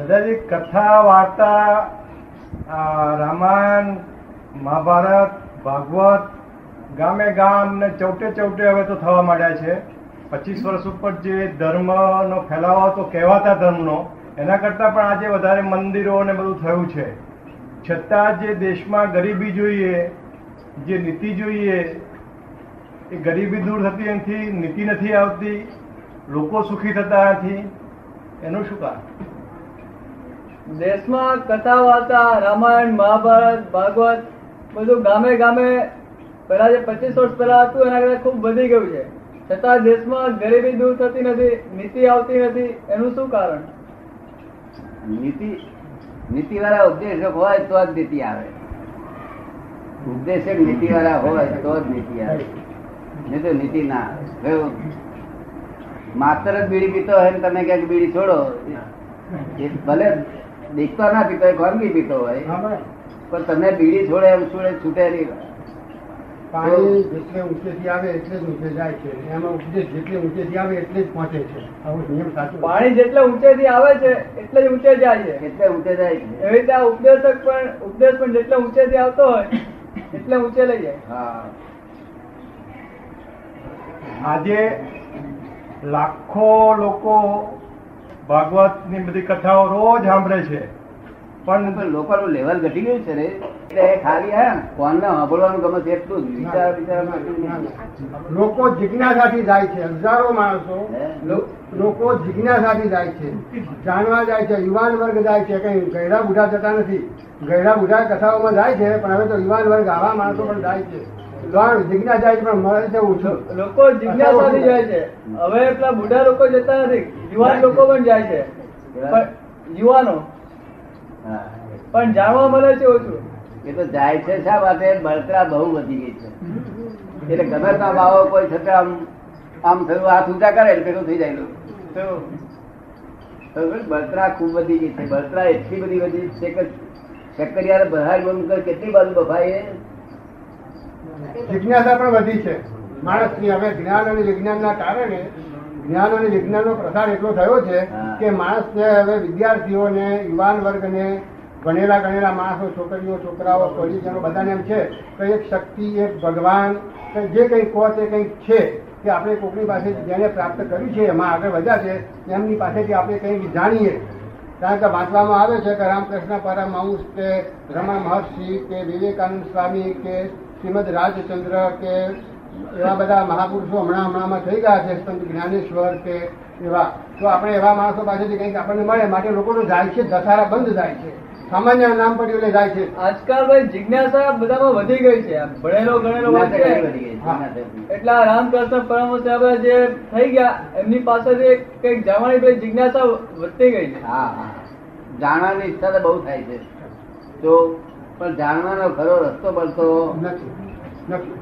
દાદાજી કથા, વાર્તા રામાયણ, મહાભારત, ભાગવત, ગામે ગામ ને ચૌટે ચૌટે હવે તો થવા માંડ્યા છે. પચીસ વર્ષ ઉપર જે ધર્મનો ફેલાવો તો કહેવાતા ધર્મનો, એના કરતાં પણ આજે વધારે મંદિરો ને બધું થયું છે. છતાં જે દેશમાં ગરીબી જોઈએ, જે નીતિ જોઈએ, એ ગરીબી દૂર થતી નથી નીતિ નથી આવતી, લોકો સુખી થતા નથી. એનું શું કારણ? દેશમાં કથા વાર્તા રામાયણ, મહાભારત, ભાગવત બધું ગામે ગામે પહેલા જે પચીસ વર્ષ પહેલા હતું, એના કરતા ખૂબ વધી ગયું છે. છતાં દેશમાં ગરીબી દૂર થતી નથી, નીતિ આવતી નથી, એનું શું કારણ? નીતિ નીતિ વાળા ઉપદેશક હોય તો જ નીતિ આવે. ઉપદેશક નીતિ વાળા હોય તો જ નીતિ આવે. નહીં તો નીતિ ના આવે. માત્ર જ બીડી પીતો હોય તમે ક્યાંક બીડી છોડો ભલે દીકતો ના પીતો હોય ખાનગી પીતો હોય. પણ તમે બીડી છોડે એમ છોડે છૂટે નહીં. પાણી જેટલે ઊંચેથી આવે એટલે જ ઊંચે જાય છે. એમાં ઉપદેશ જેટલે ઊંચેથી આવે એટલે જ પહોંચે છે. નિયમ સાચું પાણી જેટલે ઊંચેથી આવે છે એટલે જ ઊંચે જાય છે. એટલે ઊંચે જાય છે. એવી રીતે આ ઉપદેશક પણ ઉપદેશ પણ જેટલે ઊંચેથી આવતો હોય એટલે ઊંચે લઈ જાય. હા. આજે લાખો લોકો ભાગવતની બધી કથાઓ રોજ સાંભળે છે. પણ લોકોનું લેવલ ઘટી ગયું છે ને એટલે ખાલી હા કોણને સાંભળવાનું ગમે છે એટલું જ. વિચાર વિચાર લોકો જિજ્ઞાસાથી જાય છે. હજારો માણસો લોકો જિજ્ઞાસાથી જાય છે. જાણવા જાય છે. યુવાન વર્ગ જાય છે. કઈ ગયડા બુઢા જતા નથી. ગયડા બુઢા કથાઓમાં જાય છે પણ હવે તો યુવાન વર્ગ આવા માણસો પણ જાય છે. લોણ જિજ્ઞાસા જાય પણ મળે છે ઓછું. લોકો જિજ્ઞાસાથી જાય છે. હવે પેલા બુઢા લોકો જતા નથી. યુવાન લોકો પણ જાય છે. યુવાનો. પણ જાણવા મળે છે ઓછું. એ તો જાય છે શા માટે? બળતરા બહુ વધી ગઈ છે. એટલે ગમે ત્યાં બાવો કોઈ છતાં આમ આમ થયું હાથ ઊંચા કરે એટલે પેલું થઈ જાય બળતરા ખૂબ વધી ગઈ છે. બળતરા એટલી બધી વધી છે કે શક્કરિયા બહાર કેટલી બાજુ બફાય? જિજ્ઞાસા પણ વધી છે. માણસની હવે જ્ઞાન અને વિજ્ઞાનના કારણે જ્ઞાન અને વિજ્ઞાનનો પ્રસાર એટલો થયો છે કે માણસને હવે વિદ્યાર્થીઓને, યુવાન વર્ગને, ભણેલા ગણેલા માણસો, છોકરીઓ, છોકરાઓ પોલીસનો બધાને એમ છે કે એક શક્તિ, એક ભગવાન જે કંઈ કહો તે કંઈક છે કે આપણે કોકની પાસે જેને પ્રાપ્ત કર્યું છે એમાં આગળ વધ્યા છે, એમની પાસેથી આપણે કંઈક જાણીએ. કારણ કે વાંચવામાં આવે છે કે રામકૃષ્ણ પરમહંસ કે રમણ મહર્ષિ કે વિવેકાનંદ સ્વામી કે શ્રીમદ રાજચંદ્ર કે એવા બધા મહાપુરુષો હમણાં હમણાંમાં થઈ ગયા છે સંત જ્ઞાનેશ્વર કે એવા. તો આપણે એવા માણસો પાસેથી કંઈક આપણને મળે માટે લોકોનો જાય છે દસારા બંધ જાય છે. સામાન્ય નામ પડ્યું એટલે જાય છે. આજકાલ ભાઈ જિજ્ઞાસા બધામાં વધી ગઈ છે ભણેલો ગણેલો. એટલે રામકૃષ્ણ પરમહંસ સાહેબ જે થઈ ગયા એમની પાસેથી કંઈક જાણવાની ભાઈ જિજ્ઞાસા વધતી ગઈ છે. હા હા. જાણવાની ઈચ્છા તો બહુ થાય છે. તો પણ જાણવાનો ખરો રસ્તો મળતો નથી. નથી.